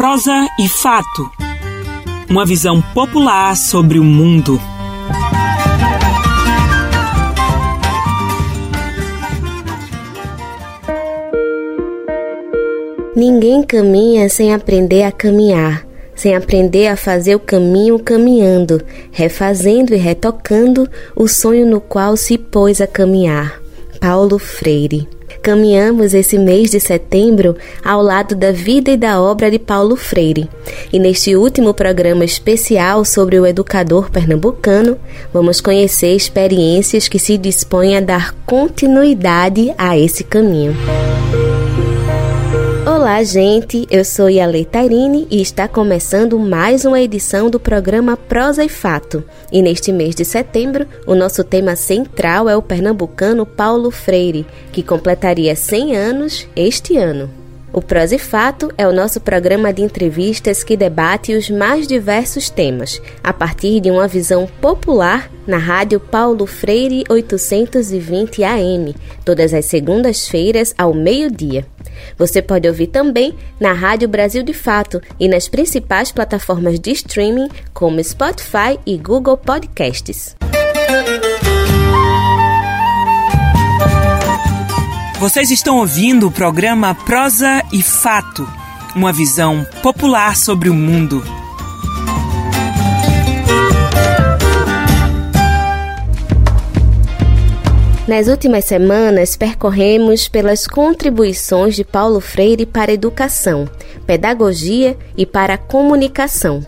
Prosa e Fato. Uma visão popular sobre o mundo. Ninguém caminha sem aprender a caminhar, sem aprender a fazer o caminho caminhando, refazendo e retocando o sonho no qual se pôs a caminhar. Paulo Freire. Caminhamos esse mês de setembro ao lado da vida e da obra de Paulo Freire. E neste último programa especial sobre o educador pernambucano, vamos conhecer experiências que se dispõem a dar continuidade a esse caminho. Olá, gente. Eu sou Yale Tairine e está começando mais uma edição do programa Prosa e Fato. E neste mês de setembro, o nosso tema central é o pernambucano Paulo Freire, que completaria 100 anos este ano. O Prosa e Fato é o nosso programa de entrevistas que debate os mais diversos temas, a partir de uma visão popular na rádio Paulo Freire 820 AM, todas as segundas-feiras ao meio-dia. Você pode ouvir também na Rádio Brasil de Fato e nas principais plataformas de streaming como Spotify e Google Podcasts. Vocês estão ouvindo o programa Prosa e Fato, uma visão popular sobre o mundo. Nas últimas semanas, percorremos pelas contribuições de Paulo Freire para a educação, pedagogia e para a comunicação.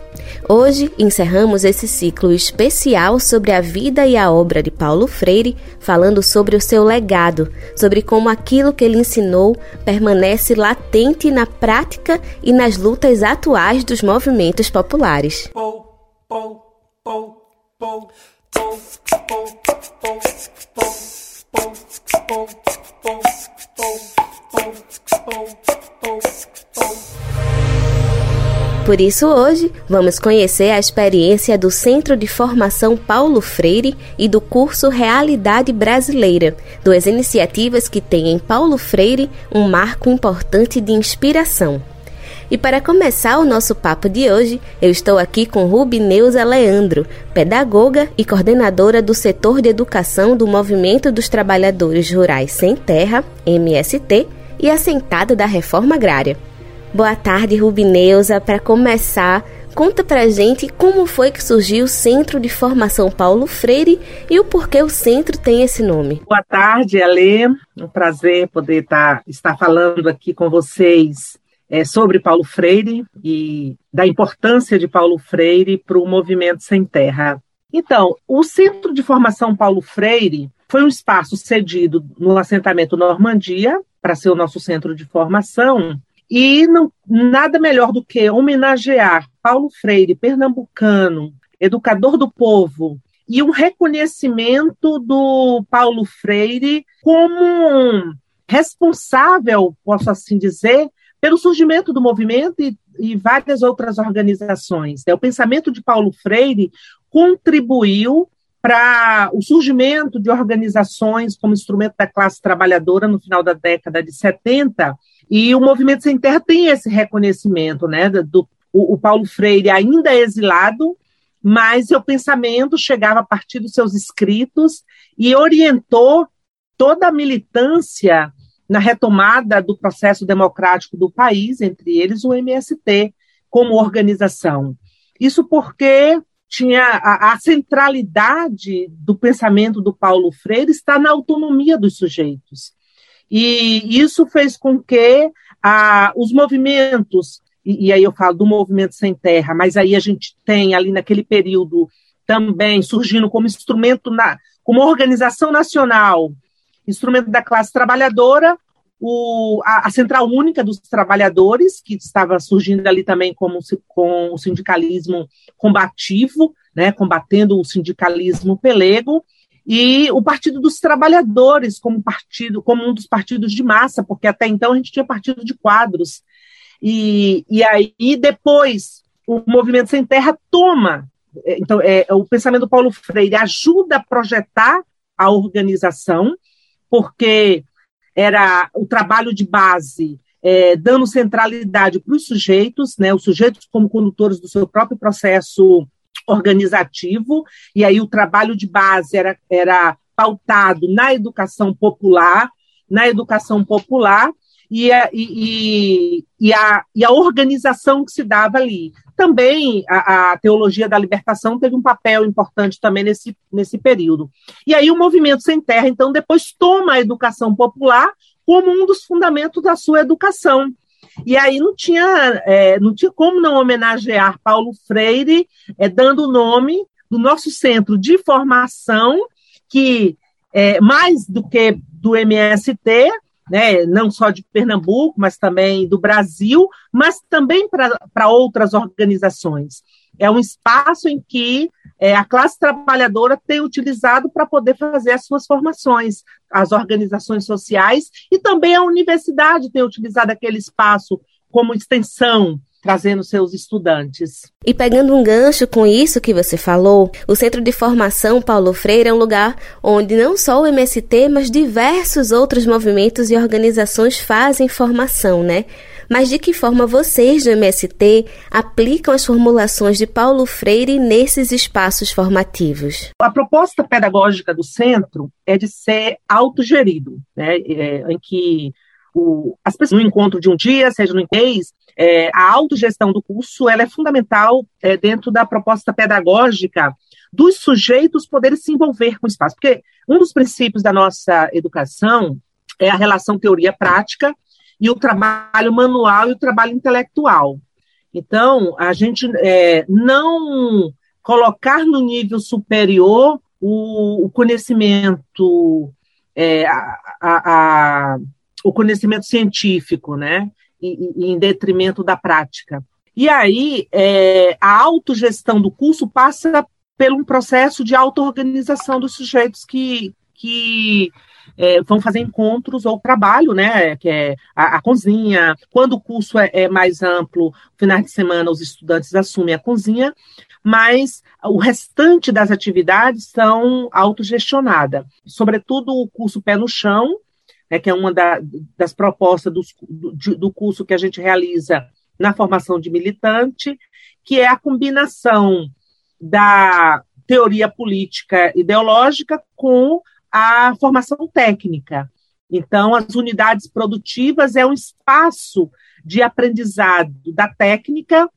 Hoje encerramos esse ciclo especial sobre a vida e a obra de Paulo Freire, falando sobre o seu legado, sobre como aquilo que ele ensinou permanece latente na prática e nas lutas atuais dos movimentos populares. Pou, pou, pou, por isso, hoje, vamos conhecer a experiência do Centro de Formação Paulo Freire e do curso Realidade Brasileira, duas iniciativas que têm em Paulo Freire um marco importante de inspiração. E para começar o nosso papo de hoje, eu estou aqui com Rubineuza Leandro, pedagoga e coordenadora do setor de educação do Movimento dos Trabalhadores Rurais Sem Terra, MST, e assentada da Reforma Agrária. Boa tarde, Rubineuza. Para começar, conta pra gente como foi que surgiu o Centro de Formação Paulo Freire e o porquê o centro tem esse nome. Boa tarde, Alê. Um prazer poder tá, estar falando aqui com vocês é, sobre Paulo Freire e da importância de Paulo Freire para o movimento sem terra. Então, o Centro de Formação Paulo Freire foi um espaço cedido no assentamento Normandia para ser o nosso centro de formação e não, nada melhor do que homenagear Paulo Freire, pernambucano, educador do povo, e um reconhecimento do Paulo Freire como responsável, posso assim dizer, pelo surgimento do movimento e, e várias outras organizações. Né? O pensamento de Paulo Freire contribuiu para o surgimento de organizações como instrumento da classe trabalhadora no final da década de 70, e o Movimento Sem Terra tem esse reconhecimento, né? Do, o, o Paulo Freire ainda é exilado, mas seu pensamento chegava a partir dos seus escritos e orientou toda a militância na retomada do processo democrático do país, entre eles o MST, como organização. Isso porque tinha a, a, centralidade do pensamento do Paulo Freire está na autonomia dos sujeitos. E isso fez com que a, os movimentos, e, e aí eu falo do movimento sem terra, mas aí a gente tem ali naquele período também surgindo como instrumento, na, como organização nacional, instrumento da classe trabalhadora, o, a, a, Central Única dos Trabalhadores, que estava surgindo ali também como, com o sindicalismo combativo, né, combatendo o sindicalismo pelego, e o Partido dos Trabalhadores como partido, como um dos partidos de massa, porque até então a gente tinha partido de quadros. E, e aí depois o Movimento Sem Terra toma, então é, o pensamento do Paulo Freire ajuda a projetar a organização, porque era o trabalho de base é, dando centralidade para os sujeitos, né, os sujeitos como condutores do seu próprio processo organizativo, e aí o trabalho de base era, era pautado na educação popular, na educação popular e a, e, e, a, e a organização que se dava ali. Também a, a, teologia da libertação teve um papel importante também nesse, nesse período. E aí o movimento sem terra, então, depois toma a educação popular como um dos fundamentos da sua educação. E aí não tinha, é, não tinha como não homenagear Paulo Freire, é, dando o nome do nosso centro de formação, que é, mais do que do MST, né, não só de Pernambuco, mas também do Brasil, mas também para outras organizações. É um espaço em que é, a classe trabalhadora tem utilizado para poder fazer as suas formações, as organizações sociais e também a universidade tem utilizado aquele espaço como extensão trazendo seus estudantes. E pegando um gancho com isso que você falou, o Centro de Formação Paulo Freire é um lugar onde não só o MST, mas diversos outros movimentos e organizações fazem formação, né? Mas de que forma vocês do MST aplicam as formulações de Paulo Freire nesses espaços formativos? A proposta pedagógica do centro é de ser autogerido, né? É, em que o, as pessoas no encontro de um dia, seja no mês, é, a autogestão do curso ela é fundamental é, dentro da proposta pedagógica dos sujeitos poderem se envolver com o espaço. Porque um dos princípios da nossa educação é a relação teoria-prática e o trabalho manual e o trabalho intelectual. Então, a gente é, não colocar no nível superior o, o conhecimento, é, a, a, a, o conhecimento científico, né? Em detrimento da prática. E aí, é, a autogestão do curso passa por um processo de auto-organização dos sujeitos que, que é, vão fazer encontros ou trabalho, né, que é a, a cozinha. Quando o curso é, é, mais amplo, finais de semana os estudantes assumem a cozinha, mas o restante das atividades são autogestionadas. Sobretudo o curso Pé no Chão, né, que é uma da, das propostas do, do curso que a gente realiza na formação de militante, que é a combinação da teoria política ideológica com a formação técnica. Então, as unidades produtivas é um espaço de aprendizado da técnica,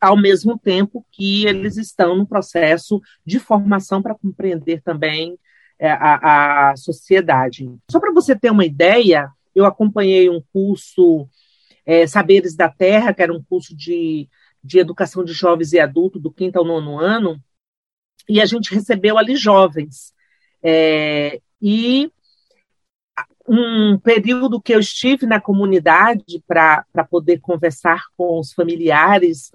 ao mesmo tempo que eles estão no processo de formação para compreender também é, a, a sociedade. Só para você ter uma ideia, eu acompanhei um curso é, Saberes da Terra, que era um curso de, de educação de jovens e adultos, do quinto ao nono ano, e a gente recebeu ali jovens. É, e um período que eu estive na comunidade para poder conversar com os familiares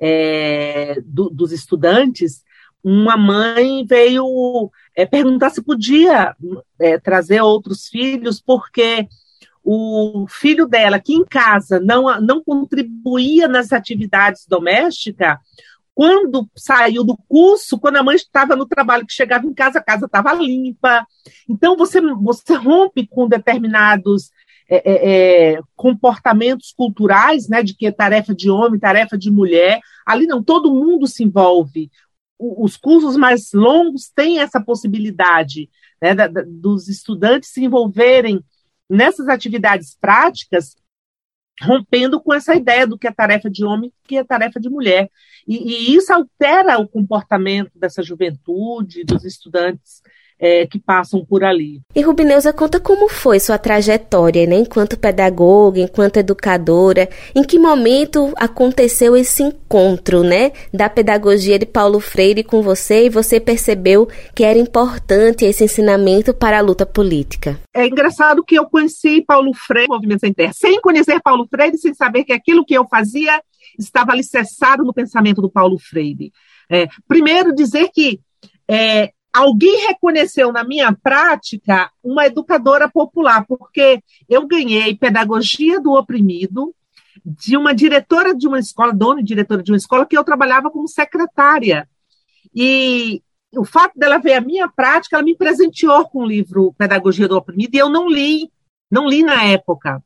é, do, dos estudantes, uma mãe veio é, perguntar se podia é, trazer outros filhos, porque o filho dela, que em casa não, não contribuía nas atividades domésticas, quando saiu do curso, quando a mãe estava no trabalho, que chegava em casa, a casa estava limpa. Então, você, você rompe com determinados é, é, é, comportamentos culturais, né, de que é tarefa de homem, tarefa de mulher. Ali não, todo mundo se envolve os cursos mais longos têm essa possibilidade né, da, da, dos estudantes se envolverem nessas atividades práticas, rompendo com essa ideia do que é tarefa de homem e que é tarefa de mulher. E, e isso altera o comportamento dessa juventude, dos estudantes é, que passam por ali. E Rubineuza, conta como foi sua trajetória, né, enquanto pedagoga, enquanto educadora, em que momento aconteceu esse encontro, né, da pedagogia de Paulo Freire com você e você percebeu que era importante esse ensinamento para a luta política? É engraçado que eu conheci Paulo Freire, Movimento Sem Terra, sem conhecer Paulo Freire, sem saber que aquilo que eu fazia estava alicerçado no pensamento do Paulo Freire. É, primeiro, dizer que é, alguém reconheceu na minha prática uma educadora popular, porque eu ganhei pedagogia do oprimido de uma diretora de uma escola, dona e diretora de uma escola, que eu trabalhava como secretária. E o fato dela ver a minha prática, ela me presenteou com o livro Pedagogia do Oprimido, e eu não li, não li na época.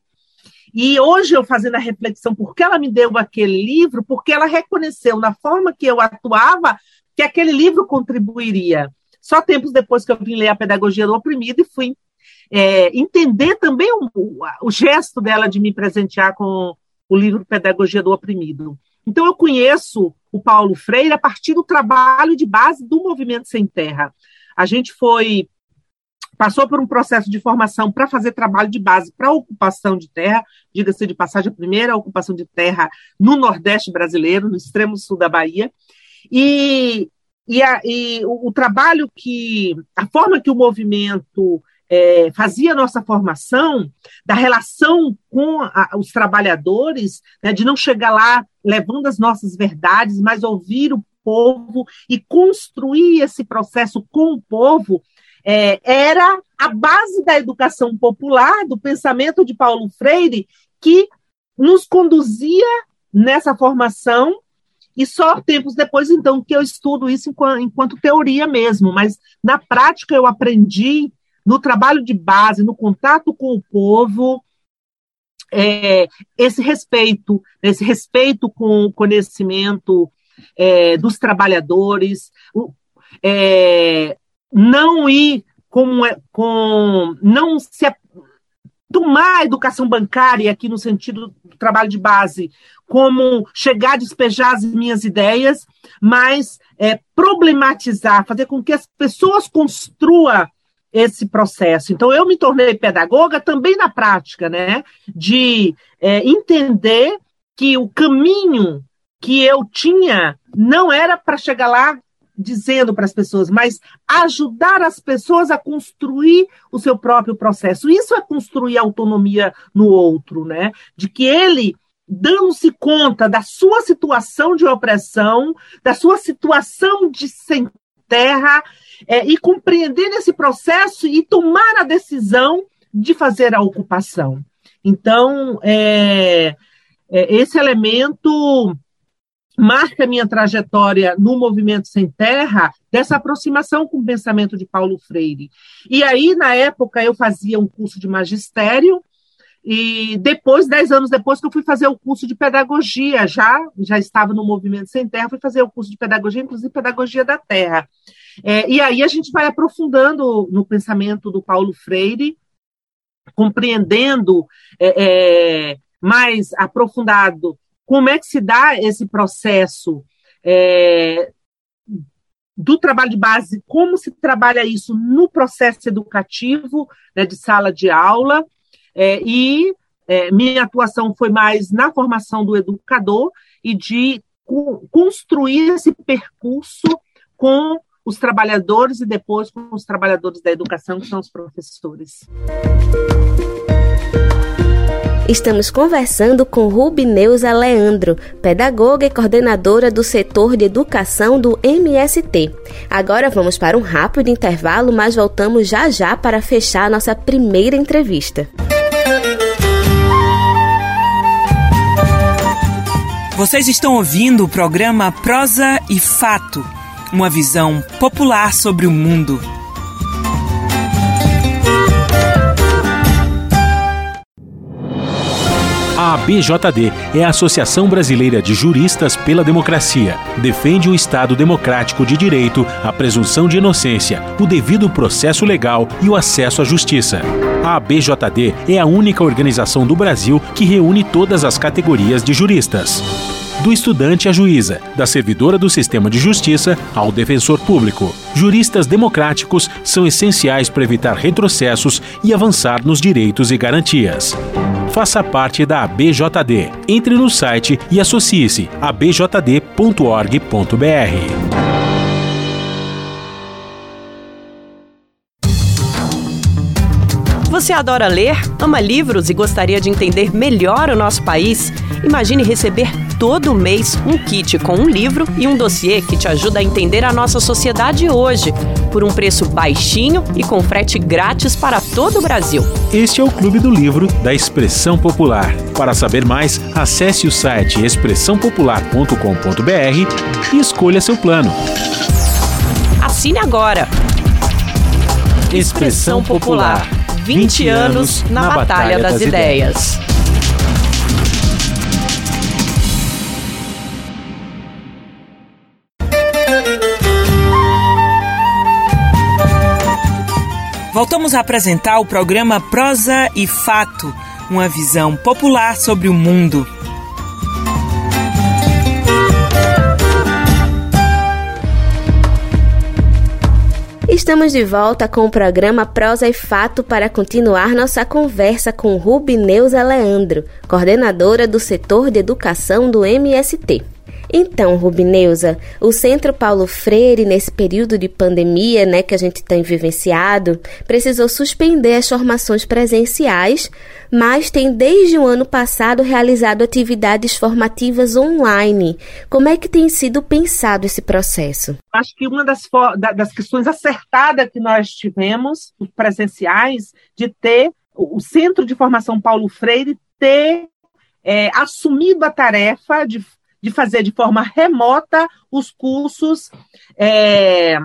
E hoje eu fazendo a reflexão, porque ela me deu aquele livro, porque ela reconheceu na forma que eu atuava que aquele livro contribuiria. Só tempos depois que eu vim ler a Pedagogia do Oprimido e fui é, entender também o, o, gesto dela de me presentear com o livro Pedagogia do Oprimido. Então, eu conheço o Paulo Freire a partir do trabalho de base do Movimento Sem Terra. A gente foi passou por um processo de formação para fazer trabalho de base para ocupação de terra, diga-se de passagem, a primeira ocupação de terra no Nordeste brasileiro, no extremo sul da Bahia. E, e, a, e o, o, trabalho que, a forma que o movimento é, fazia a nossa formação, da relação com a, os trabalhadores, né, de não chegar lá levando as nossas verdades, mas ouvir o povo e construir esse processo com o povo, é, era a base da educação popular, do pensamento de Paulo Freire, que nos conduzia nessa formação e só tempos depois, então, que eu estudo isso enquanto, enquanto, teoria mesmo, mas na prática eu aprendi no trabalho de base, no contato com o povo, é, esse respeito, esse respeito com o conhecimento é, dos trabalhadores, é, não ir com, com não se tomar a educação bancária aqui no sentido do trabalho de base como chegar a despejar as minhas ideias, mas é, problematizar, fazer com que as pessoas construam esse processo. Então, eu me tornei pedagoga também na prática, né? De é, entender que o caminho que eu tinha não era para chegar lá dizendo para as pessoas, mas ajudar as pessoas a construir o seu próprio processo. Isso é construir autonomia no outro, né? De que ele dando-se conta da sua situação de opressão, da sua situação de sem terra, é, e compreender esse processo e tomar a decisão de fazer a ocupação. Então, é, é, esse elemento marca minha trajetória no movimento sem terra dessa aproximação com o pensamento de Paulo Freire. E aí, na época, eu fazia um curso de magistério, e depois, dez anos depois, que eu fui fazer o curso de pedagogia, já, já estava no Movimento Sem Terra, fui fazer o curso de pedagogia, inclusive pedagogia da terra. É, e aí a gente vai aprofundando no pensamento do Paulo Freire, compreendendo é, é, mais aprofundado como é que se dá esse processo é, do trabalho de base, como se trabalha isso no processo educativo né, de sala de aula, é, e é, minha atuação foi mais na formação do educador e de co construir esse percurso com os trabalhadores e depois com os trabalhadores da educação, que são os professores. Estamos conversando com Rubineuza Leandro, pedagoga e coordenadora do setor de educação do MST. Agora vamos para um rápido intervalo, mas voltamos já já para fechar nossa primeira entrevista. Vocês estão ouvindo o programa Prosa e Fato uma visão popular sobre o mundo. A ABJD é a Associação Brasileira de Juristas pela Democracia. Defende o Estado democrático de direito, a presunção de inocência, o devido processo legal e o acesso à justiça. A ABJD é a única organização do Brasil que reúne todas as categorias de juristas do estudante à juíza, da servidora do sistema de justiça ao defensor público. Juristas democráticos são essenciais para evitar retrocessos e avançar nos direitos e garantias. Faça parte da ABJD. Entre no site e associe-se a bjd.org.br. Você adora ler, ama livros e gostaria de entender melhor o nosso país? Imagine receber todo mês um kit com um livro e um dossiê que te ajuda a entender a nossa sociedade hoje, por um preço baixinho e com frete grátis para todo o Brasil. Este é o Clube do Livro da Expressão Popular. Para saber mais, acesse o site expressãopopular.com.br e escolha seu plano. Assine agora! Expressão Popular 20, anos na, Batalha, das, ideias. Voltamos a apresentar o programa Prosa e Fato, uma visão popular sobre o mundo. Estamos de volta com o programa Prosa e Fato para continuar nossa conversa com Rubineuza Leandro, coordenadora do setor de educação do MST. Então, Rubineuza, o Centro Paulo Freire, nesse período de pandemia né, que a gente tem vivenciado, precisou suspender as formações presenciais, mas tem desde o ano passado realizado atividades formativas online. Como é que tem sido pensado esse processo? Acho que uma das, das questões acertadas que nós tivemos, presenciais, de ter o Centro de Formação Paulo Freire ter é, assumido a tarefa de de fazer de forma remota os cursos é,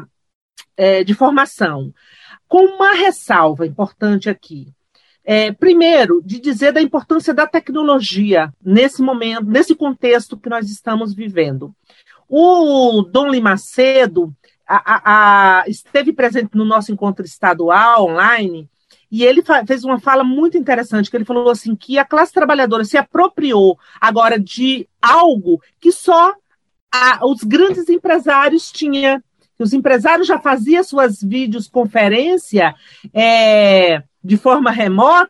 é, de formação. Com uma ressalva importante aqui. É, primeiro, de dizer da importância da tecnologia nesse momento, nesse contexto que nós estamos vivendo. O Dom Limacedo a, a, a, esteve presente no nosso encontro estadual online e ele fez uma fala muito interessante, que ele falou assim que a classe trabalhadora se apropriou agora de algo que só a, os grandes empresários tinham. Os empresários já faziam suas videoconferência é, de forma remota,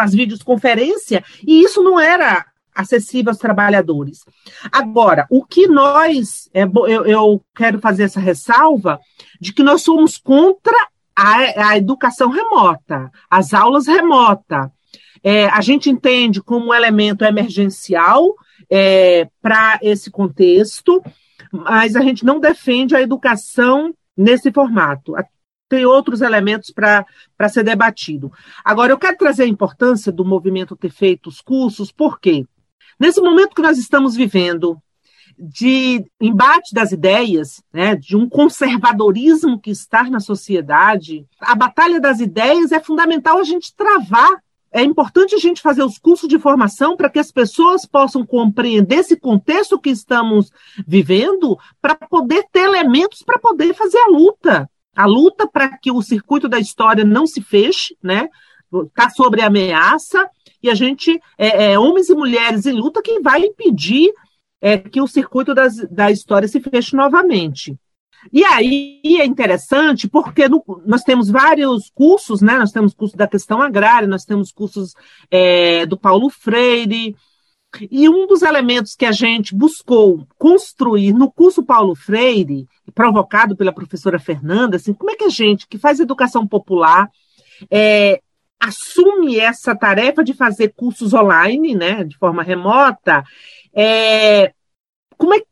as videoconferência, e isso não era acessível aos trabalhadores. Agora, o que nós, é, eu, eu quero fazer essa ressalva, de que nós somos contra a, a educação remota, as aulas remotas. É, a gente entende como um elemento emergencial é, para esse contexto, mas a gente não defende a educação nesse formato. Tem outros elementos para ser debatido. Agora, eu quero trazer a importância do movimento ter feito os cursos, por quê? Nesse momento que nós estamos vivendo, de embate das ideias, né, de um conservadorismo que está na sociedade, a batalha das ideias é fundamental a gente travar. É importante a gente fazer os cursos de formação para que as pessoas possam compreender esse contexto que estamos vivendo, para poder ter elementos para poder fazer a luta. A luta para que o circuito da história não se feche, né? Está sobre ameaça, e a gente, é, é, homens e mulheres em luta, que vai impedir é, que o circuito das, da história se feche novamente. E aí é interessante porque no, nós temos vários cursos, né? Nós temos curso da questão agrária, nós temos cursos é, do Paulo Freire, e um dos elementos que a gente buscou construir no curso Paulo Freire, provocado pela professora Fernanda, assim, como é que a gente que faz educação popular é, assume essa tarefa de fazer cursos online, né, de forma remota, é, como, é,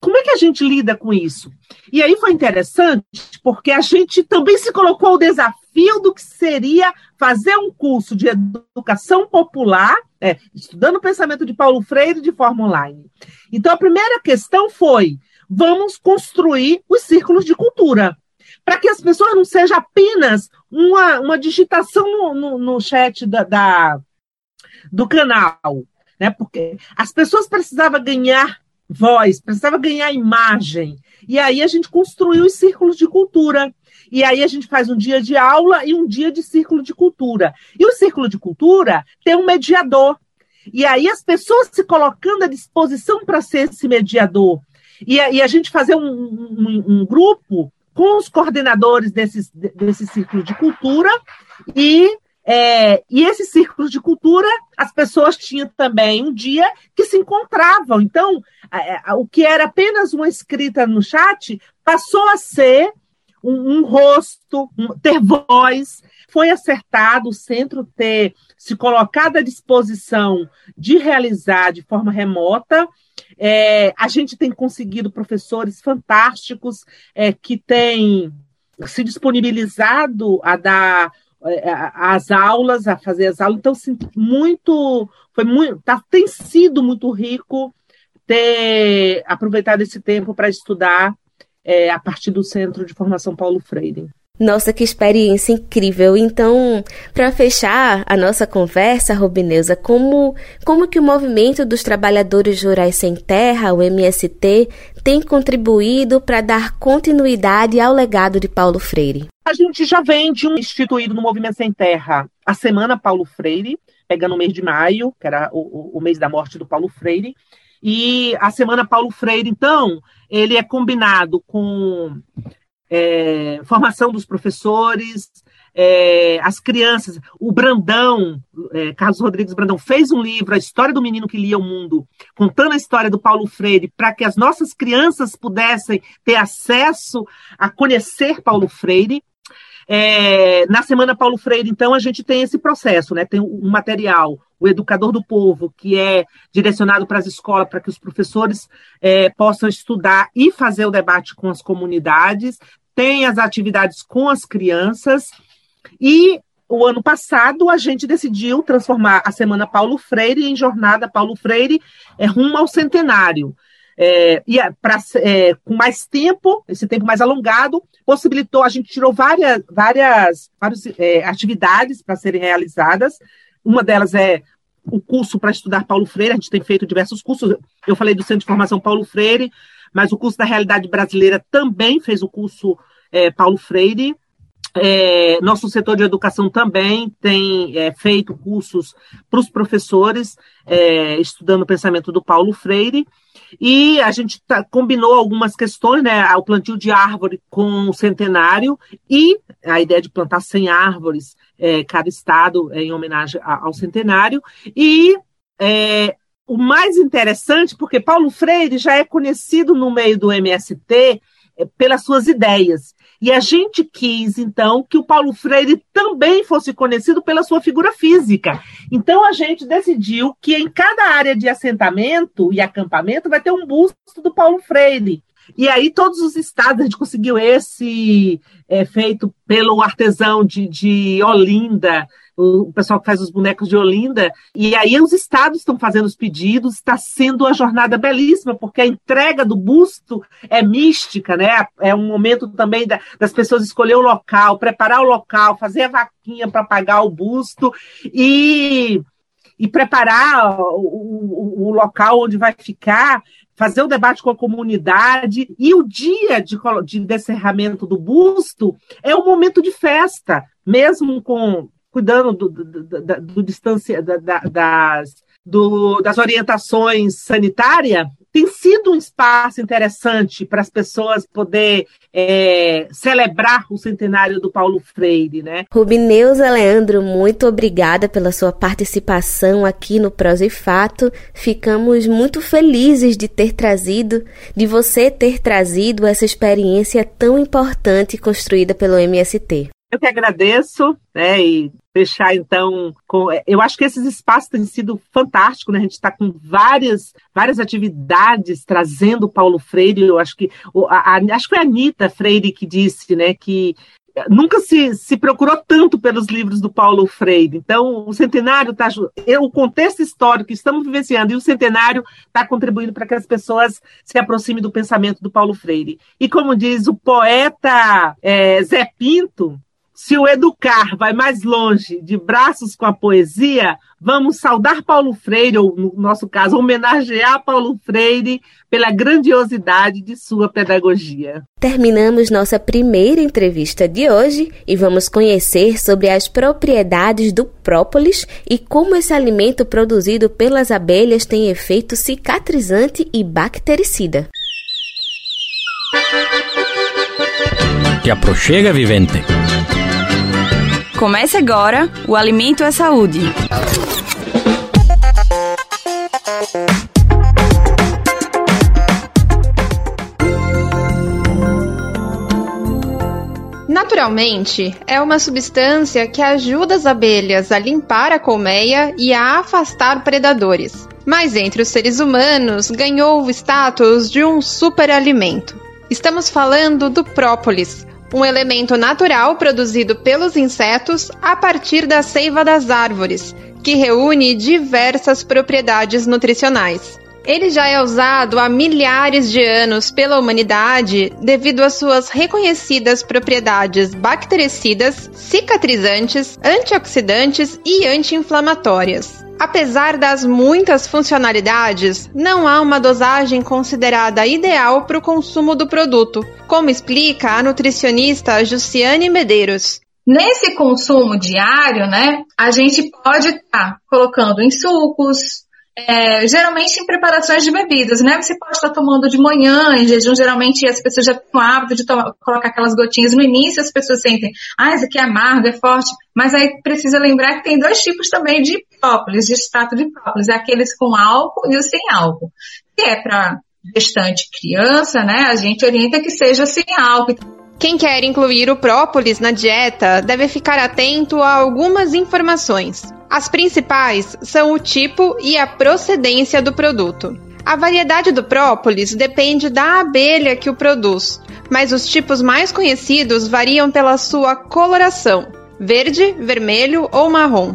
como é que a gente lida com isso? E aí foi interessante, porque a gente também se colocou o desafio do que seria fazer um curso de educação popular, é, estudando o pensamento de Paulo Freire de forma online. Então, a primeira questão foi: vamos construir os círculos de cultura para que as pessoas não seja apenas uma, uma digitação no, no, no chat da, da, do canal, né? Porque as pessoas precisavam ganhar voz, precisavam ganhar imagem. E aí a gente construiu os círculos de cultura. E aí a gente faz um dia de aula e um dia de círculo de cultura. E o círculo de cultura tem um mediador. E aí as pessoas se colocando à disposição para ser esse mediador. E, e, a gente fazer um, um, um grupo com os coordenadores desse, desse círculo de cultura e é, e esse círculo de cultura, as pessoas tinham também um dia que se encontravam. Então, o que era apenas uma escrita no chat passou a ser um, um rosto, um, ter voz. Foi acertado o centro ter se colocado à disposição de realizar de forma remota. É, a gente tem conseguido professores fantásticos é, que têm se disponibilizado a dar as aulas, a fazer as aulas. Então, assim, muito, foi muito, tá, tem sido muito rico ter aproveitado esse tempo para estudar é, a partir do Centro de Formação Paulo Freire. Nossa, que experiência incrível! Então, para fechar a nossa conversa, Robineuza, como, como que o movimento dos trabalhadores rurais sem terra, o MST, tem contribuído para dar continuidade ao legado de Paulo Freire? A gente já vem de um instituído no Movimento Sem Terra a Semana Paulo Freire, pegando o mês de maio, que era o, o mês da morte do Paulo Freire. E a Semana Paulo Freire, então, ele é combinado com é, formação dos professores, é, as crianças. O Brandão, é, Carlos Rodrigues Brandão, fez um livro, A História do Menino que Lia o Mundo, contando a história do Paulo Freire, para que as nossas crianças pudessem ter acesso a conhecer Paulo Freire. É, na Semana Paulo Freire, então, a gente tem esse processo, né? Tem um material, o Educador do Povo, que é direcionado para as escolas, para que os professores é, possam estudar e fazer o debate com as comunidades. Tem as atividades com as crianças. E o ano passado a gente decidiu transformar a Semana Paulo Freire em Jornada Paulo Freire é, rumo ao centenário. É, e pra, é, com mais tempo, esse tempo mais alongado, possibilitou, a gente tirou várias, várias, várias é, atividades para serem realizadas. Uma delas é o curso para estudar Paulo Freire, a gente tem feito diversos cursos. Eu falei do Centro de Formação Paulo Freire, mas o curso da Realidade Brasileira também fez o curso é, Paulo Freire. É, nosso setor de educação também tem é, feito cursos para os professores, é, estudando o pensamento do Paulo Freire, e a gente tá, combinou algumas questões, né, o plantio de árvore com o centenário, e a ideia de plantar 100 árvores, é, cada estado, é, em homenagem ao centenário, e é, o mais interessante, porque Paulo Freire já é conhecido no meio do MST pelas suas ideias. E a gente quis, então, que o Paulo Freire também fosse conhecido pela sua figura física. Então, a gente decidiu que em cada área de assentamento e acampamento vai ter um busto do Paulo Freire. E aí, todos os estados, a gente conseguiu esse é, feito pelo artesão de, de Olinda, o pessoal que faz os bonecos de Olinda, e aí os estados estão fazendo os pedidos, está sendo uma jornada belíssima, porque a entrega do busto é mística, né? É um momento também da, das pessoas escolher o local, preparar o local, fazer a vaquinha para pagar o busto e, e preparar o, o, o local onde vai ficar fazer o debate com a comunidade, e o dia de, de descerramento do busto é um momento de festa, mesmo com cuidando do, do, do, do distância da, das, do, das orientações sanitárias, tem sido um espaço interessante para as pessoas poder é, celebrar o centenário do Paulo Freire, né? Rubineuza Leandro, muito obrigada pela sua participação aqui no Prosa e Fato. Ficamos muito felizes de ter trazido, de você ter trazido essa experiência tão importante construída pelo MST. Eu que agradeço, né, e fechar então com. Eu acho que esses espaços têm sido fantásticos, né? A gente está com várias, várias atividades trazendo o Paulo Freire. Eu acho que a, a, acho que foi a Anitta Freire que disse, né, que nunca se, se procurou tanto pelos livros do Paulo Freire. Então, o centenário está. O contexto histórico que estamos vivenciando e o centenário está contribuindo para que as pessoas se aproximem do pensamento do Paulo Freire. E como diz o poeta é, Zé Pinto, se o educar vai mais longe de braços com a poesia, vamos saudar Paulo Freire, ou no nosso caso, homenagear Paulo Freire pela grandiosidade de sua pedagogia. Terminamos nossa primeira entrevista de hoje e vamos conhecer sobre as propriedades do própolis e como esse alimento produzido pelas abelhas tem efeito cicatrizante e bactericida. Te aproxega, vivente. Comece agora o Alimento é Saúde. Naturalmente, é uma substância que ajuda as abelhas a limpar a colmeia e a afastar predadores. Mas entre os seres humanos ganhou o status de um superalimento. Estamos falando do própolis, um elemento natural produzido pelos insetos a partir da seiva das árvores, que reúne diversas propriedades nutricionais. Ele já é usado há milhares de anos pela humanidade devido às suas reconhecidas propriedades bactericidas, cicatrizantes, antioxidantes e anti-inflamatórias. Apesar das muitas funcionalidades, não há uma dosagem considerada ideal para o consumo do produto, como explica a nutricionista Jussiane Medeiros. Nesse consumo diário, né, a gente pode estar tá colocando em sucos, é, geralmente em preparações de bebidas, né? Você pode estar tomando de manhã, em jejum, geralmente as pessoas já têm o hábito de tomar, colocar aquelas gotinhas no início, as pessoas sentem, ah, isso aqui é amargo, é forte, mas aí precisa lembrar que tem dois tipos também de própolis, de extrato de própolis, é aqueles com álcool e os sem álcool. Que é para gestante criança, né? A gente orienta que seja sem álcool. Quem quer incluir o própolis na dieta deve ficar atento a algumas informações. As principais são o tipo e a procedência do produto. A variedade do própolis depende da abelha que o produz, mas os tipos mais conhecidos variam pela sua coloração: verde, vermelho ou marrom.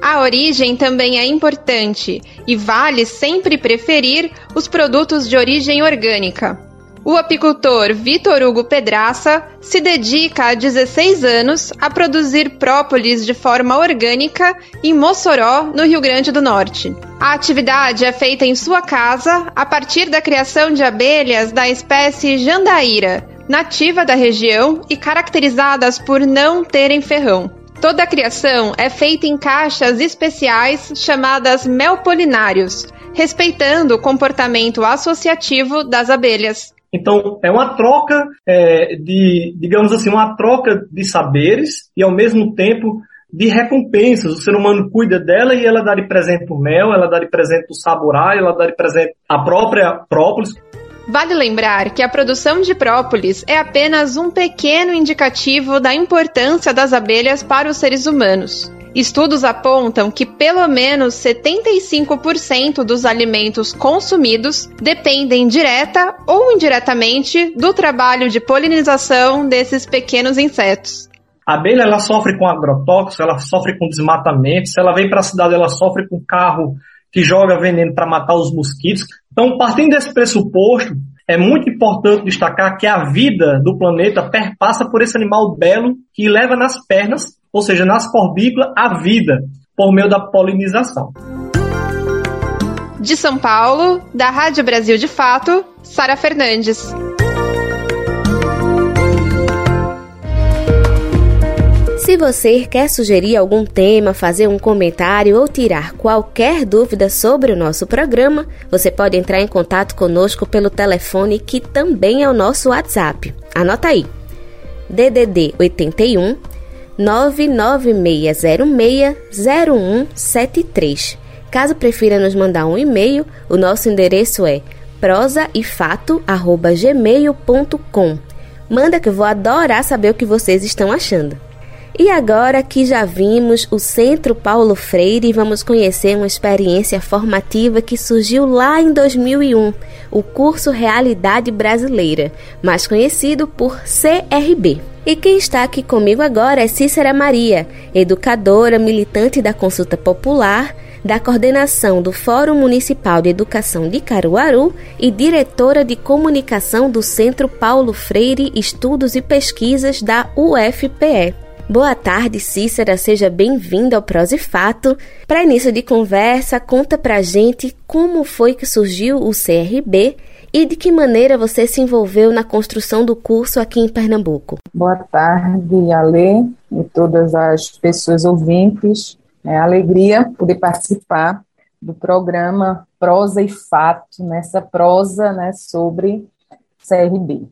A origem também é importante e vale sempre preferir os produtos de origem orgânica. O apicultor Vitor Hugo Pedraça se dedica há 16 anos a produzir própolis de forma orgânica em Mossoró, no Rio Grande do Norte. A atividade é feita em sua casa a partir da criação de abelhas da espécie Jandaíra, nativa da região e caracterizadas por não terem ferrão. Toda a criação é feita em caixas especiais chamadas melpolinários, respeitando o comportamento associativo das abelhas. Então, é uma troca é, de, digamos assim, uma troca de saberes e, ao mesmo tempo, de recompensas. O ser humano cuida dela e ela dá de presente o mel, ela dá de presente o saborai, ela dá de presente a própria própolis. Vale lembrar que a produção de própolis é apenas um pequeno indicativo da importância das abelhas para os seres humanos. Estudos apontam que pelo menos 75% dos alimentos consumidos dependem direta ou indiretamente do trabalho de polinização desses pequenos insetos. A abelha ela sofre com agrotóxico, ela sofre com desmatamento. Se ela vem para a cidade, ela sofre com carro que joga veneno para matar os mosquitos. Então, partindo desse pressuposto, é muito importante destacar que a vida do planeta perpassa por esse animal belo que leva nas pernas ou seja, nas corbícolas, a vida, por meio da polinização. De São Paulo, da Rádio Brasil de Fato, Sara Fernandes. Se você quer sugerir algum tema, fazer um comentário ou tirar qualquer dúvida sobre o nosso programa, você pode entrar em contato conosco pelo telefone que também é o nosso WhatsApp. Anota aí: DDD 81 996060173. Caso prefira nos mandar um e-mail, o nosso endereço é prosaifato@gmail.com. Manda que eu vou adorar saber o que vocês estão achando. E agora que já vimos o Centro Paulo Freire, vamos conhecer uma experiência formativa que surgiu lá em 2001, o curso Realidade Brasileira, mais conhecido por CRB. E quem está aqui comigo agora é Cícera Maria, educadora, militante da Consulta Popular, da coordenação do Fórum Municipal de Educação de Caruaru e diretora de comunicação do Centro Paulo Freire Estudos e Pesquisas da UFPE. Boa tarde, Cícera, seja bem-vinda ao Prose Fato. Para início de conversa, conta pra gente como foi que surgiu o CRB e de que maneira você se envolveu na construção do curso aqui em Pernambuco. Boa tarde, Ale e todas as pessoas ouvintes. É alegria poder participar do programa Prosa e Fato, nessa prosa né, sobre CRB.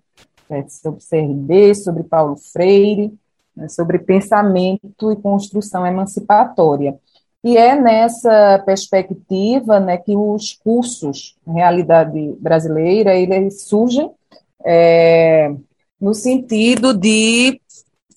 É, sobre CRB, sobre Paulo Freire, né, sobre pensamento e construção emancipatória. E é nessa perspectiva né, que os cursos Realidade Brasileira eles surgem é, no sentido de,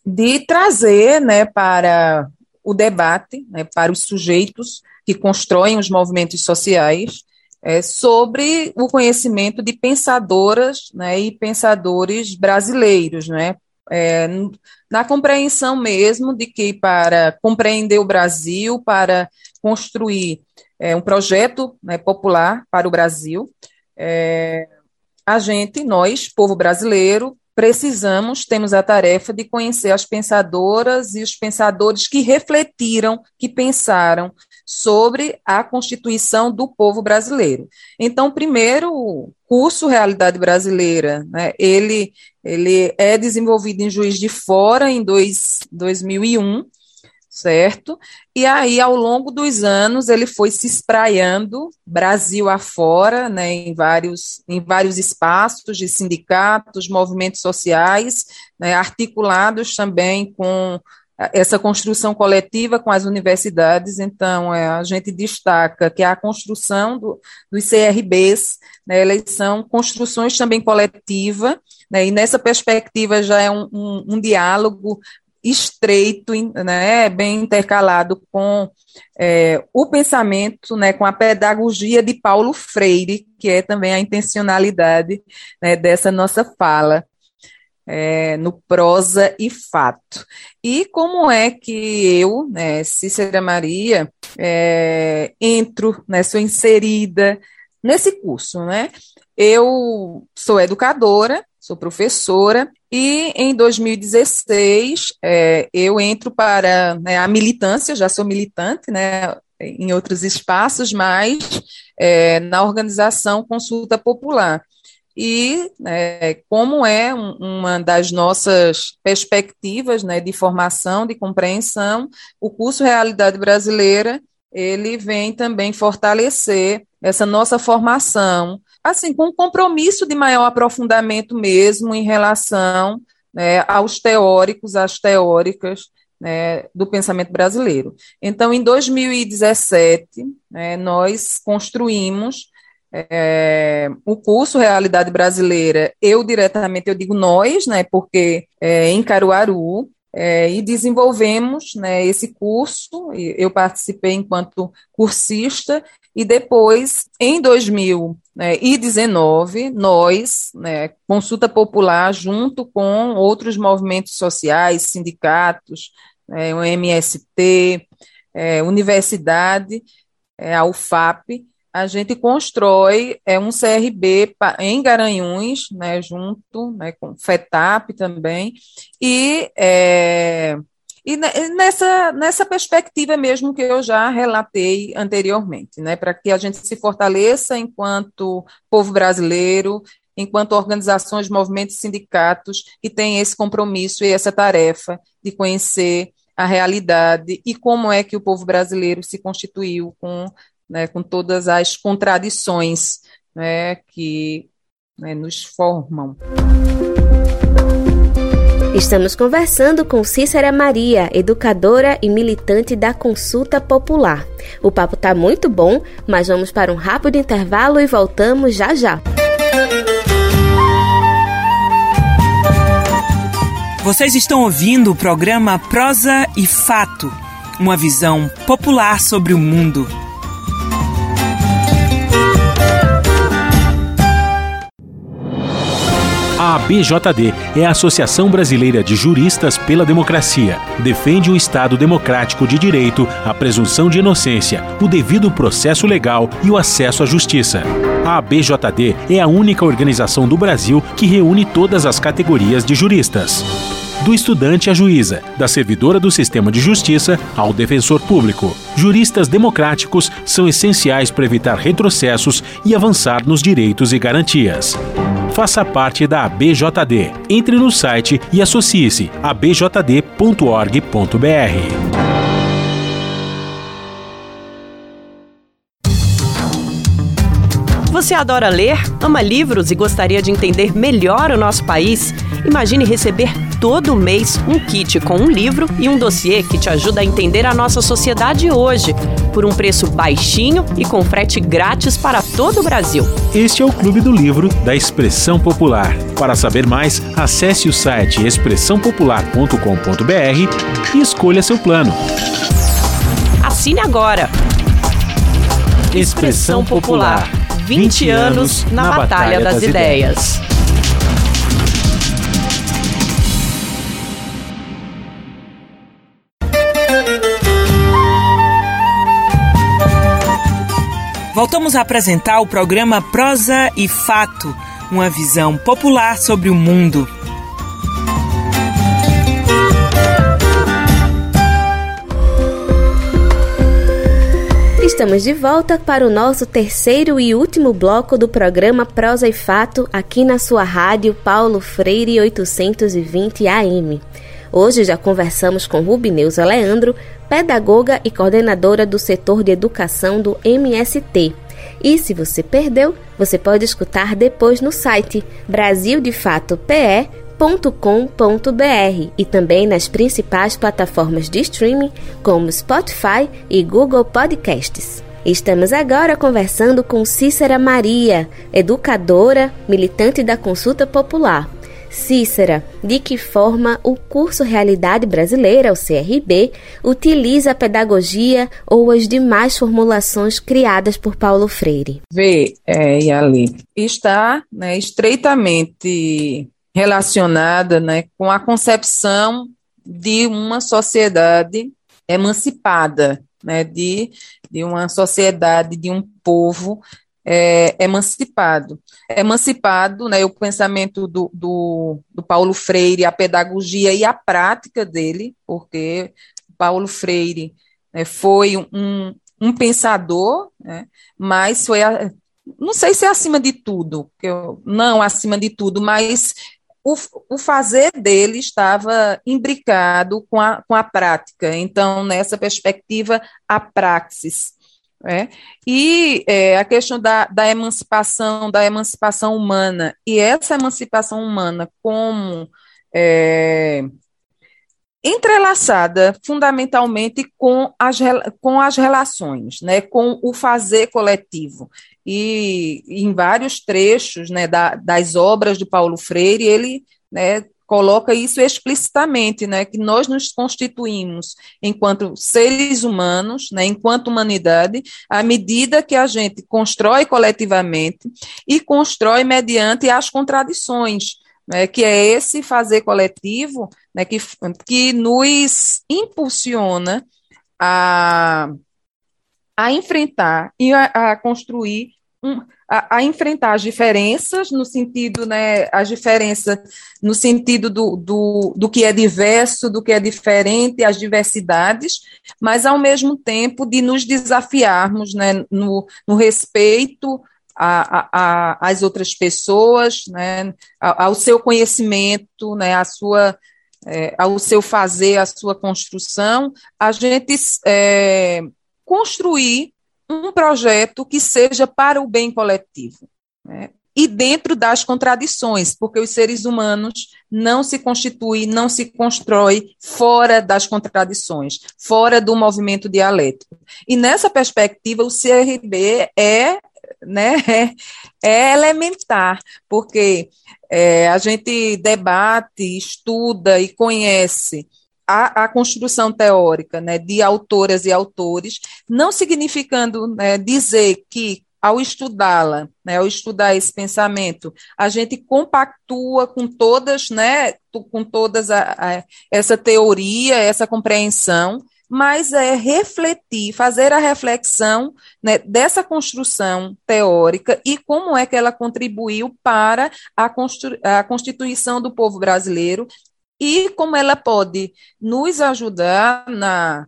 de trazer né, para o debate, né, para os sujeitos que constroem os movimentos sociais, é, sobre o conhecimento de pensadoras né, e pensadores brasileiros, né, é, na compreensão mesmo de que para compreender o Brasil, para construir é um projeto né, popular para o Brasil. É, a gente, nós, povo brasileiro, precisamos, temos a tarefa de conhecer as pensadoras e os pensadores que refletiram, que pensaram sobre a constituição do povo brasileiro. Então, primeiro, o curso Realidade Brasileira, né, ele, ele é desenvolvido em Juiz de Fora em dois, 2001, certo? E aí, ao longo dos anos, ele foi se espraiando Brasil afora, né, em, vários, em vários espaços de sindicatos, movimentos sociais, né, articulados também com essa construção coletiva com as universidades, então é, a gente destaca que a construção do, dos CRBs, né, são construções também coletiva, né, e nessa perspectiva já é um, um, um diálogo estreito, né, bem intercalado com é, o pensamento, né, com a pedagogia de Paulo Freire, que é também a intencionalidade né, dessa nossa fala. É, no prosa e fato. E como é que eu, né, Cícera Maria, é, entro, né, sou inserida nesse curso, né? Eu sou educadora, sou professora, e em 2016 é, eu entro para né, a militância, já sou militante, né, em outros espaços, mas é, na organização Consulta Popular. E é, como é um, uma das nossas perspectivas né, de formação, de compreensão, o curso Realidade Brasileira ele vem também fortalecer essa nossa formação assim, com um compromisso de maior aprofundamento mesmo em relação né, aos teóricos, às teóricas né, do pensamento brasileiro. Então, em 2017, né, nós construímos é, o curso Realidade Brasileira, eu diretamente, eu digo nós, né, porque é, em Caruaru, é, e desenvolvemos né, esse curso, eu participei enquanto cursista, e depois, em 2019, nós, né, Consulta Popular, junto com outros movimentos sociais, sindicatos, é, o MST, é, universidade, é, a UFAP, a gente constrói é, um CRB em Garanhuns, né, junto né, com FETAP também, e, é, e nessa, nessa perspectiva mesmo que eu já relatei anteriormente, né, para que a gente se fortaleça enquanto povo brasileiro, enquanto organizações, movimentos, sindicatos que têm esse compromisso e essa tarefa de conhecer a realidade e como é que o povo brasileiro se constituiu com né, com todas as contradições né, que né, nos formam. Estamos conversando com Cícera Maria, educadora e militante da Consulta Popular. O papo está muito bom, mas vamos para um rápido intervalo e voltamos já já. Vocês estão ouvindo o programa Prosa e Fato, uma visão popular sobre o mundo. A ABJD é a Associação Brasileira de Juristas pela Democracia. Defende o Estado democrático de direito, a presunção de inocência, o devido processo legal e o acesso à justiça. A ABJD é a única organização do Brasil que reúne todas as categorias de juristas do estudante à juíza, da servidora do sistema de justiça ao defensor público. Juristas democráticos são essenciais para evitar retrocessos e avançar nos direitos e garantias. Faça parte da ABJD. Entre no site e associe-se a abjd.org.br. Você adora ler, ama livros e gostaria de entender melhor o nosso país? Imagine receber todo mês um kit com um livro e um dossiê que te ajuda a entender a nossa sociedade hoje, por um preço baixinho e com frete grátis para todo o Brasil. Este é o Clube do Livro da Expressão Popular. Para saber mais, acesse o site expressãopopular.com.br e escolha seu plano. Assine agora! Expressão Popular 20 anos na Batalha das Ideias. Voltamos a apresentar o programa Prosa e Fato, uma visão popular sobre o mundo. Estamos de volta para o nosso terceiro e último bloco do programa Prosa e Fato aqui na sua rádio Paulo Freire 820 AM. Hoje já conversamos com Rubineuza Leandro, pedagoga e coordenadora do setor de educação do MST. E se você perdeu, você pode escutar depois no site brasildefatope.com.br e também nas principais plataformas de streaming como Spotify e Google Podcasts. Estamos agora conversando com Cícera Maria, educadora, militante da Consulta Popular. Cícera, de que forma o curso Realidade Brasileira, o CRB, utiliza a pedagogia ou as demais formulações criadas por Paulo Freire? Vê, é, Yali, está né, estreitamente relacionada né, com a concepção de uma sociedade emancipada, né, de, de uma sociedade, de um povo é, emancipado. Emancipado, né, o pensamento do, do, do, Paulo Freire, a pedagogia e a prática dele, porque Paulo Freire né, foi um, um pensador, né, mas foi, a, não sei se é acima de tudo, eu, não acima de tudo, mas o, o, fazer dele estava imbricado com a, com a prática. Então, nessa perspectiva, a praxis. É? E é, a questão da, da emancipação, da emancipação humana, e essa emancipação humana como é, entrelaçada fundamentalmente com as, com as relações, né, com o fazer coletivo. E em vários trechos né, da, das obras de Paulo Freire, ele né, coloca isso explicitamente, né, que nós nos constituímos enquanto seres humanos, né, enquanto humanidade, à medida que a gente constrói coletivamente e constrói mediante as contradições, né, que é esse fazer coletivo, né, que, que nos impulsiona a, a enfrentar e a, a construir um, a, a, enfrentar as diferenças, no sentido, né, as diferenças no sentido do, do, do que é diverso, do que é diferente, as diversidades, mas ao mesmo tempo de nos desafiarmos né, no, no respeito a, a, às outras pessoas, né, ao seu conhecimento, né, à sua, é, ao seu fazer, à sua construção, a gente é, construir um projeto que seja para o bem coletivo. Né? E dentro das contradições, porque os seres humanos não se constituem, não se constrói fora das contradições, fora do movimento dialético. E nessa perspectiva, o CRB é, né, é elementar, porque é, a gente debate, estuda e conhece a, a, construção teórica né, de autoras e autores, não significando né, dizer que, ao estudá-la, né, ao estudar esse pensamento, a gente compactua com todas, né, com todas a, a, essa teoria, essa compreensão, mas é refletir, fazer a reflexão né, dessa construção teórica e como é que ela contribuiu para a, a constituição do povo brasileiro e como ela pode nos ajudar na,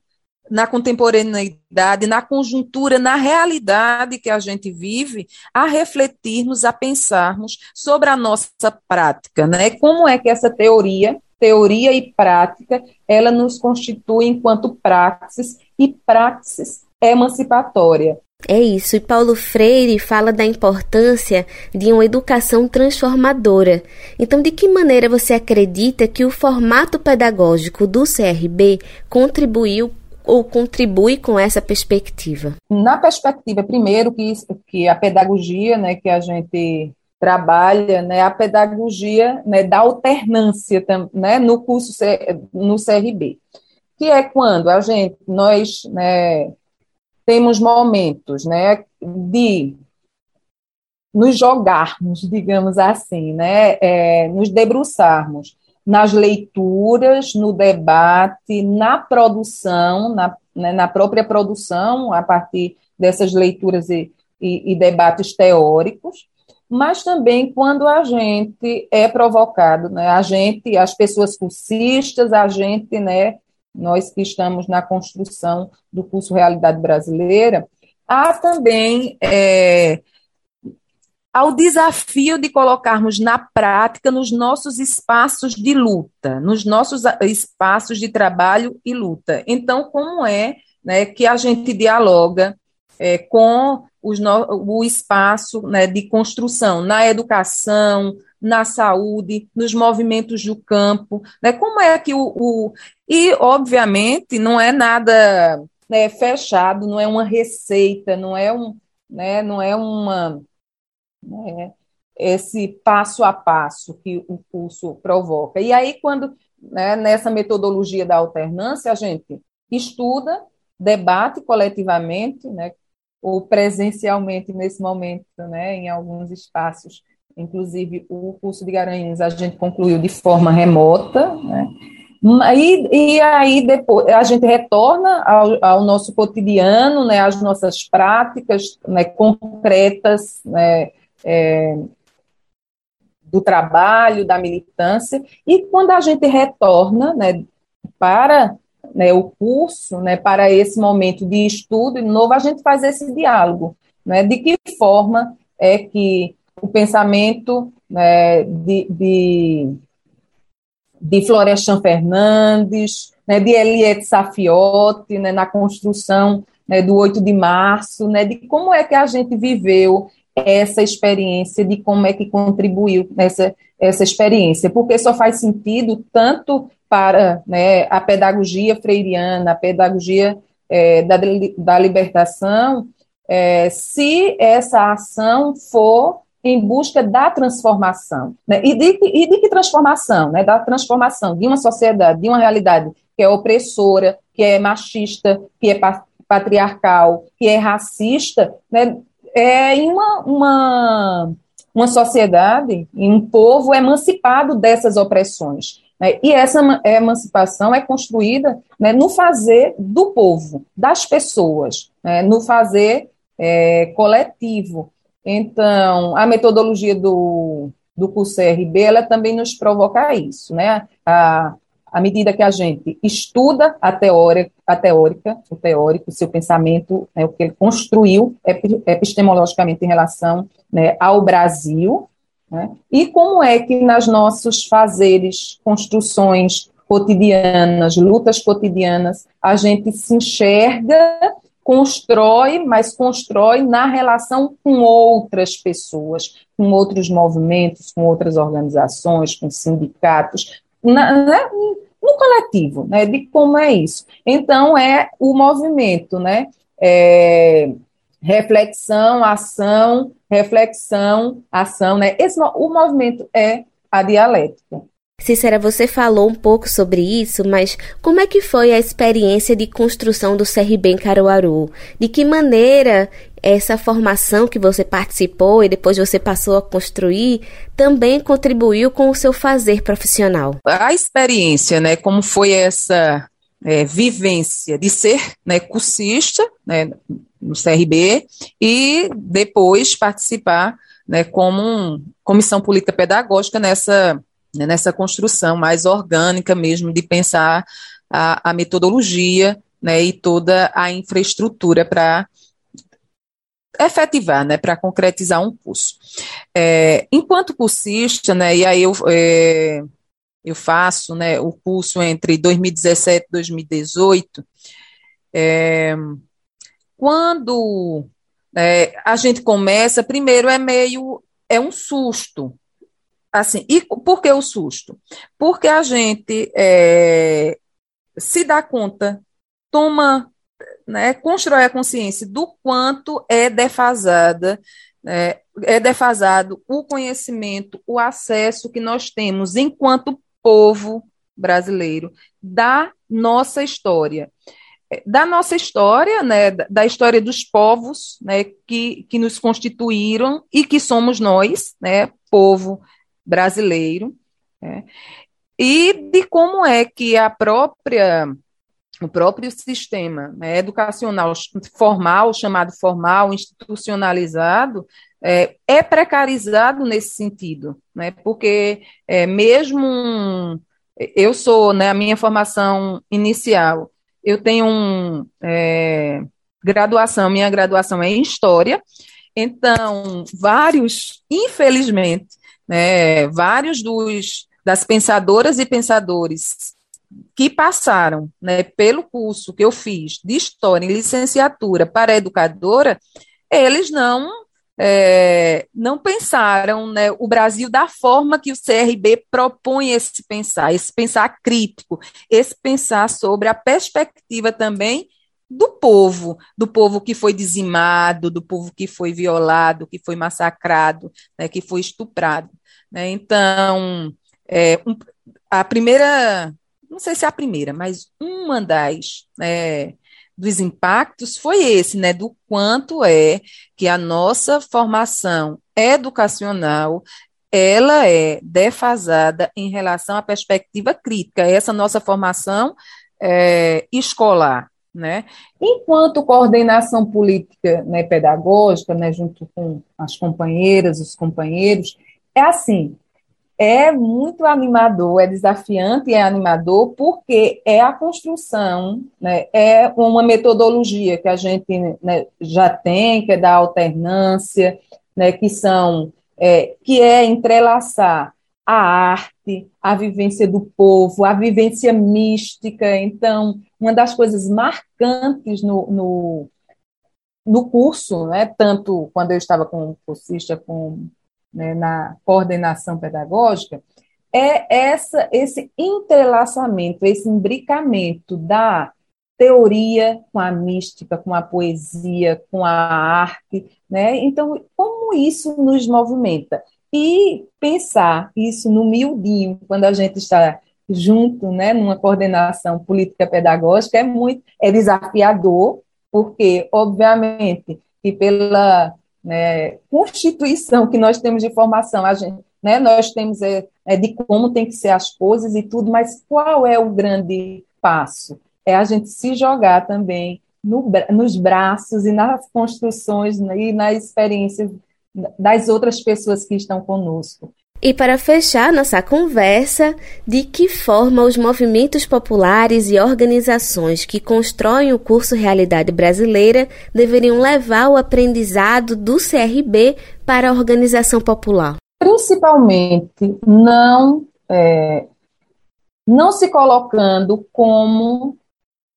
na contemporaneidade, na conjuntura, na realidade que a gente vive, a refletirmos, a pensarmos sobre a nossa prática, né? Como é que essa teoria, teoria e prática, ela nos constitui enquanto praxis e praxis emancipatória. É isso, e Paulo Freire fala da importância de uma educação transformadora. Então, de que maneira você acredita que o formato pedagógico do CRB contribuiu ou contribui com essa perspectiva? Na perspectiva, primeiro, que, que a pedagogia né, que a gente trabalha, né, a pedagogia né, da alternância né, no curso no CRB, que é quando a gente, nós, né, temos momentos né, de nos jogarmos, digamos assim, né, é, nos debruçarmos nas leituras, no debate, na produção, na, né, na própria produção, a partir dessas leituras e, e, e debates teóricos, mas também quando a gente é provocado, né? A gente, as pessoas cursistas, a gente, né? Nós que estamos na construção do curso Realidade Brasileira, há também é, ao desafio de colocarmos na prática nos nossos espaços de luta, nos nossos espaços de trabalho e luta. Então, como é né, que a gente dialoga é, com no, o espaço né, de construção na educação, na saúde, nos movimentos do campo, né, como é que o, o e obviamente não é nada né, fechado, não é uma receita, não é um, né, não é uma né, esse passo a passo que o curso provoca. E aí, quando né, nessa metodologia da alternância, a gente estuda, debate coletivamente, né, ou presencialmente nesse momento, né, em alguns espaços. Inclusive, o curso de Garanhuns a gente concluiu de forma remota, né, e, e aí depois a gente retorna ao, ao nosso cotidiano, né, às nossas práticas né, concretas né, é, do trabalho, da militância, e quando a gente retorna né, para né, o curso, né, para esse momento de estudo, de novo, a gente faz esse diálogo, né, de que forma é que o pensamento né, de, de de Florestan Fernandes, né, de Eliette Safiotti, né, na construção né, do 8 de março, né, de como é que a gente viveu essa experiência, de como é que contribuiu nessa essa experiência, porque só faz sentido tanto para né, a pedagogia freiriana, a pedagogia é, da, da libertação, é, se essa ação for em busca da transformação. Né? E, de, e de que transformação? Né? Da transformação de uma sociedade, de uma realidade que é opressora, que é machista, que é patriarcal, que é racista, né? é em uma, uma, uma sociedade, em um povo emancipado dessas opressões. Né? E essa emancipação é construída né, no fazer do povo, das pessoas, né, no fazer é, coletivo. Então, a metodologia do, do curso CRB, ela também nos provoca isso, né? A, à medida que a gente estuda a teórica, a teórica, o teórico, o seu pensamento, né, o que ele construiu epistemologicamente em relação né, ao Brasil, né, e como é que nas nossos fazeres, construções cotidianas, lutas cotidianas, a gente se enxerga constrói, mas constrói na relação com outras pessoas, com outros movimentos, com outras organizações, com sindicatos, na, né, no coletivo, né, de como é isso. Então, é o movimento, né, é, reflexão, ação, reflexão, ação, né, esse, o movimento é a dialética. Cícera, você falou um pouco sobre isso, mas como é que foi a experiência de construção do CRB em Caruaru? De que maneira essa formação que você participou e depois você passou a construir também contribuiu com o seu fazer profissional? A experiência, né, como foi essa é, vivência de ser né, cursista né, no CRB e depois participar né, como um, comissão política pedagógica nessa né, nessa construção mais orgânica mesmo de pensar a, a metodologia né, e toda a infraestrutura para efetivar, né, para concretizar um curso. É, enquanto cursista, né, e aí eu, é, eu faço né, o curso entre 2017 e 2018, é, quando é, a gente começa, primeiro é meio, é um susto, assim, e por que o susto? Porque a gente é, se dá conta, toma, né, constrói a consciência do quanto é defasada, é, é defasado o conhecimento, o acesso que nós temos enquanto povo brasileiro da nossa história é, da nossa história, né, da história dos povos, né, que, que nos constituíram e que somos nós, né, povo brasileiro, né, e de como é que a própria o próprio sistema né, educacional formal, chamado formal, institucionalizado, é, é precarizado nesse sentido, né, porque é, mesmo eu sou, né, a minha formação inicial, eu tenho um, é, graduação, minha graduação é em História, então, vários, infelizmente, né, vários dos, das pensadoras e pensadores que passaram né, pelo curso que eu fiz de História em licenciatura para educadora, eles não é, não pensaram né, o Brasil da forma que o CRB propõe esse pensar, esse pensar crítico, esse pensar sobre a perspectiva também do povo, do povo que foi dizimado, do povo que foi violado, que foi massacrado, né, que foi estuprado. Né? Então, é, um, a primeira não sei se é a primeira, mas uma das é, dos impactos foi esse, né, do quanto é que a nossa formação educacional ela é defasada em relação à perspectiva crítica, essa nossa formação é, escolar, né? Enquanto coordenação política né, pedagógica, né, junto com as companheiras, os companheiros, é assim, é muito animador, é desafiante é animador, porque é a construção, né, é uma metodologia que a gente né, já tem, que é da alternância, né, que são, é, que é entrelaçar a arte, a vivência do povo, a vivência mística. Então, uma das coisas marcantes no, no, no curso, né, tanto quando eu estava com cursista, com né, na coordenação pedagógica, é essa, esse entrelaçamento, esse imbricamento da teoria com a mística, com a poesia, com a arte, né? Então, como isso nos movimenta? E pensar isso no miudinho, quando a gente está junto, né, numa coordenação política pedagógica, é muito, é desafiador, porque, obviamente, que pela né, constituição que nós temos de formação, a gente, né, nós temos é, é, de como tem que ser as coisas e tudo, mas qual é o grande passo? É a gente se jogar também no, nos braços e nas construções né, e nas experiências das outras pessoas que estão conosco. E para fechar nossa conversa, de que forma os movimentos populares e organizações que constroem o curso Realidade Brasileira deveriam levar o aprendizado do CRB para a organização popular? Principalmente não é, não se colocando como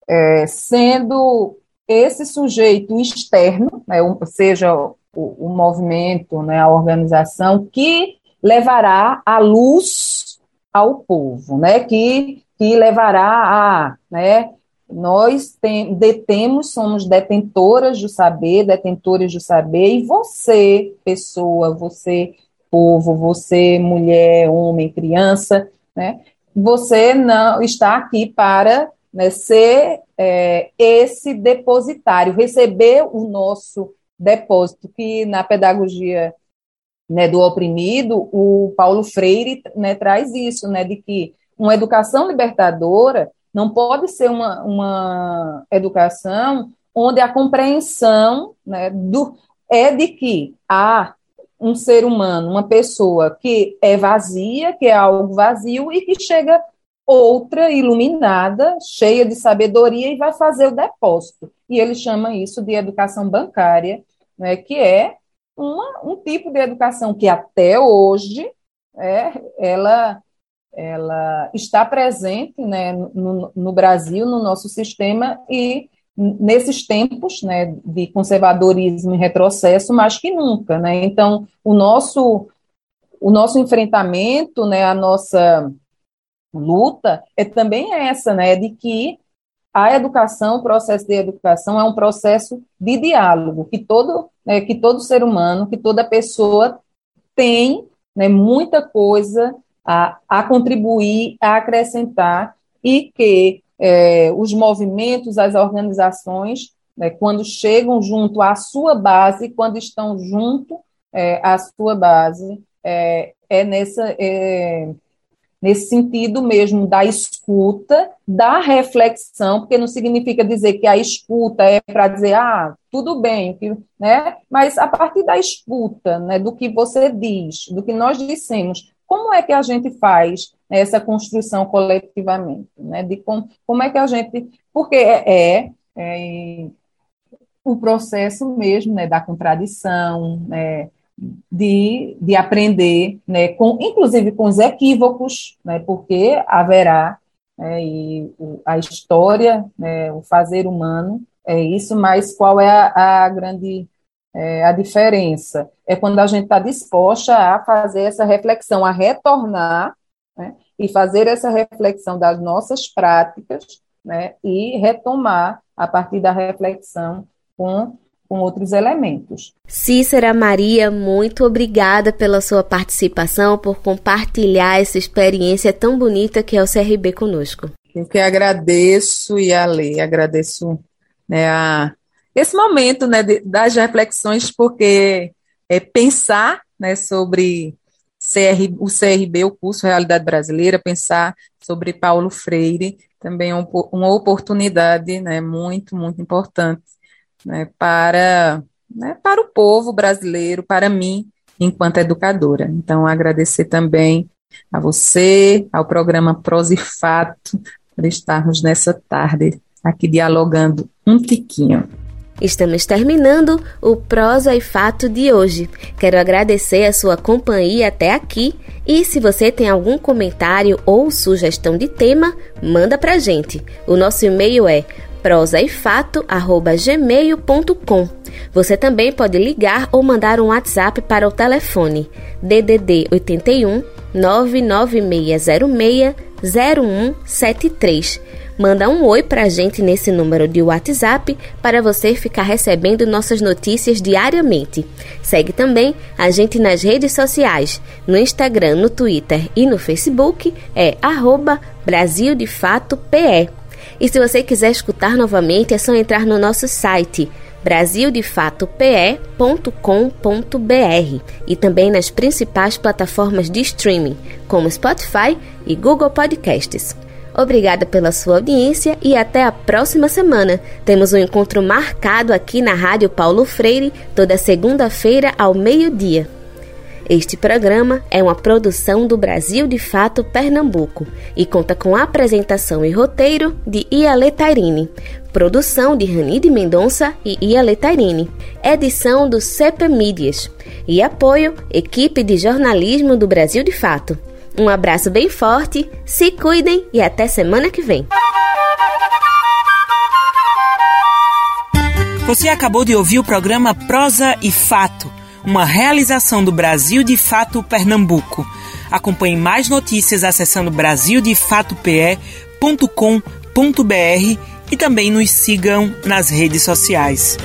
é, sendo esse sujeito externo, né, seja o, o movimento, né, a organização, que levará a luz ao povo, né? Que, que levará a, né? Nós tem, detemos, somos detentoras do saber, detentores do saber, e você, pessoa, você, povo, você, mulher, homem, criança, né? Você não está aqui para né, ser é, esse depositário, receber o nosso depósito, que na pedagogia né, do oprimido, o Paulo Freire né, traz isso, né, de que uma educação libertadora não pode ser uma, uma educação onde a compreensão né, do, é de que há um ser humano, uma pessoa que é vazia, que é algo vazio e que chega outra iluminada, cheia de sabedoria e vai fazer o depósito. E ele chama isso de educação bancária, né, que é uma, um tipo de educação que até hoje é, ela, ela está presente né, no, no Brasil, no nosso sistema, e nesses tempos né, de conservadorismo e retrocesso, mais que nunca. Né? Então, o nosso, o nosso enfrentamento, né, a nossa luta é também essa, né, de que a educação, o processo de educação é um processo de diálogo, que todo, né, que todo ser humano, que toda pessoa tem né, muita coisa a, a contribuir, a acrescentar, e que é, os movimentos, as organizações, né, quando chegam junto à sua base, quando estão junto é, à sua base, é, é nessa. Nesse sentido mesmo da escuta, da reflexão, porque não significa dizer que a escuta é para dizer, ah, tudo bem, né? Mas a partir da escuta, né, do que você diz, do que nós dissemos, como é que a gente faz essa construção coletivamente, né? De como, como é que a gente, porque é, é, é o processo mesmo, né, da contradição, né, de, de aprender, né, com, inclusive com os equívocos, né, porque haverá, né, e a história, né, o fazer humano é isso, mas qual é a, a grande é, a diferença? É quando a gente está disposta a fazer essa reflexão, a retornar né, e fazer essa reflexão das nossas práticas né, e retomar a partir da reflexão com com outros elementos. Cícera Maria, muito obrigada pela sua participação, por compartilhar essa experiência tão bonita que é o CRB conosco. Eu que agradeço e a lei, agradeço né, a, esse momento né, de, das reflexões, porque é, pensar né, sobre CR, o CRB, o curso Realidade Brasileira, pensar sobre Paulo Freire, também é uma oportunidade né, muito, muito importante né, para, né, para o povo brasileiro, para mim, enquanto educadora. Então, agradecer também a você, ao programa Pros e Fato, por estarmos nessa tarde aqui dialogando um tiquinho. Estamos terminando o Prosa e Fato de hoje. Quero agradecer a sua companhia até aqui e se você tem algum comentário ou sugestão de tema, manda pra gente. O nosso e-mail é prosaifato@gmail.com. Você também pode ligar ou mandar um WhatsApp para o telefone DDD 81 99606 0173. Manda um oi pra gente nesse número de WhatsApp para você ficar recebendo nossas notícias diariamente. Segue também a gente nas redes sociais, no Instagram, no Twitter e no Facebook é arroba Brasil de Fato PE. E se você quiser escutar novamente, é só entrar no nosso site brasildefatope.com.br e também nas principais plataformas de streaming, como Spotify e Google Podcasts. Obrigada pela sua audiência e até a próxima semana. Temos um encontro marcado aqui na Rádio Paulo Freire toda segunda-feira ao meio-dia. Este programa é uma produção do Brasil de Fato Pernambuco e conta com apresentação e roteiro de Iale Tairine, produção de Ranide Mendonça e Iale Tairine, edição do CP Mídias e apoio equipe de jornalismo do Brasil de Fato. Um abraço bem forte, se cuidem e até semana que vem. Você acabou de ouvir o programa Prosa e Fato uma realização do Brasil de Fato Pernambuco. Acompanhe mais notícias acessando brasildefatope.com.br e também nos sigam nas redes sociais.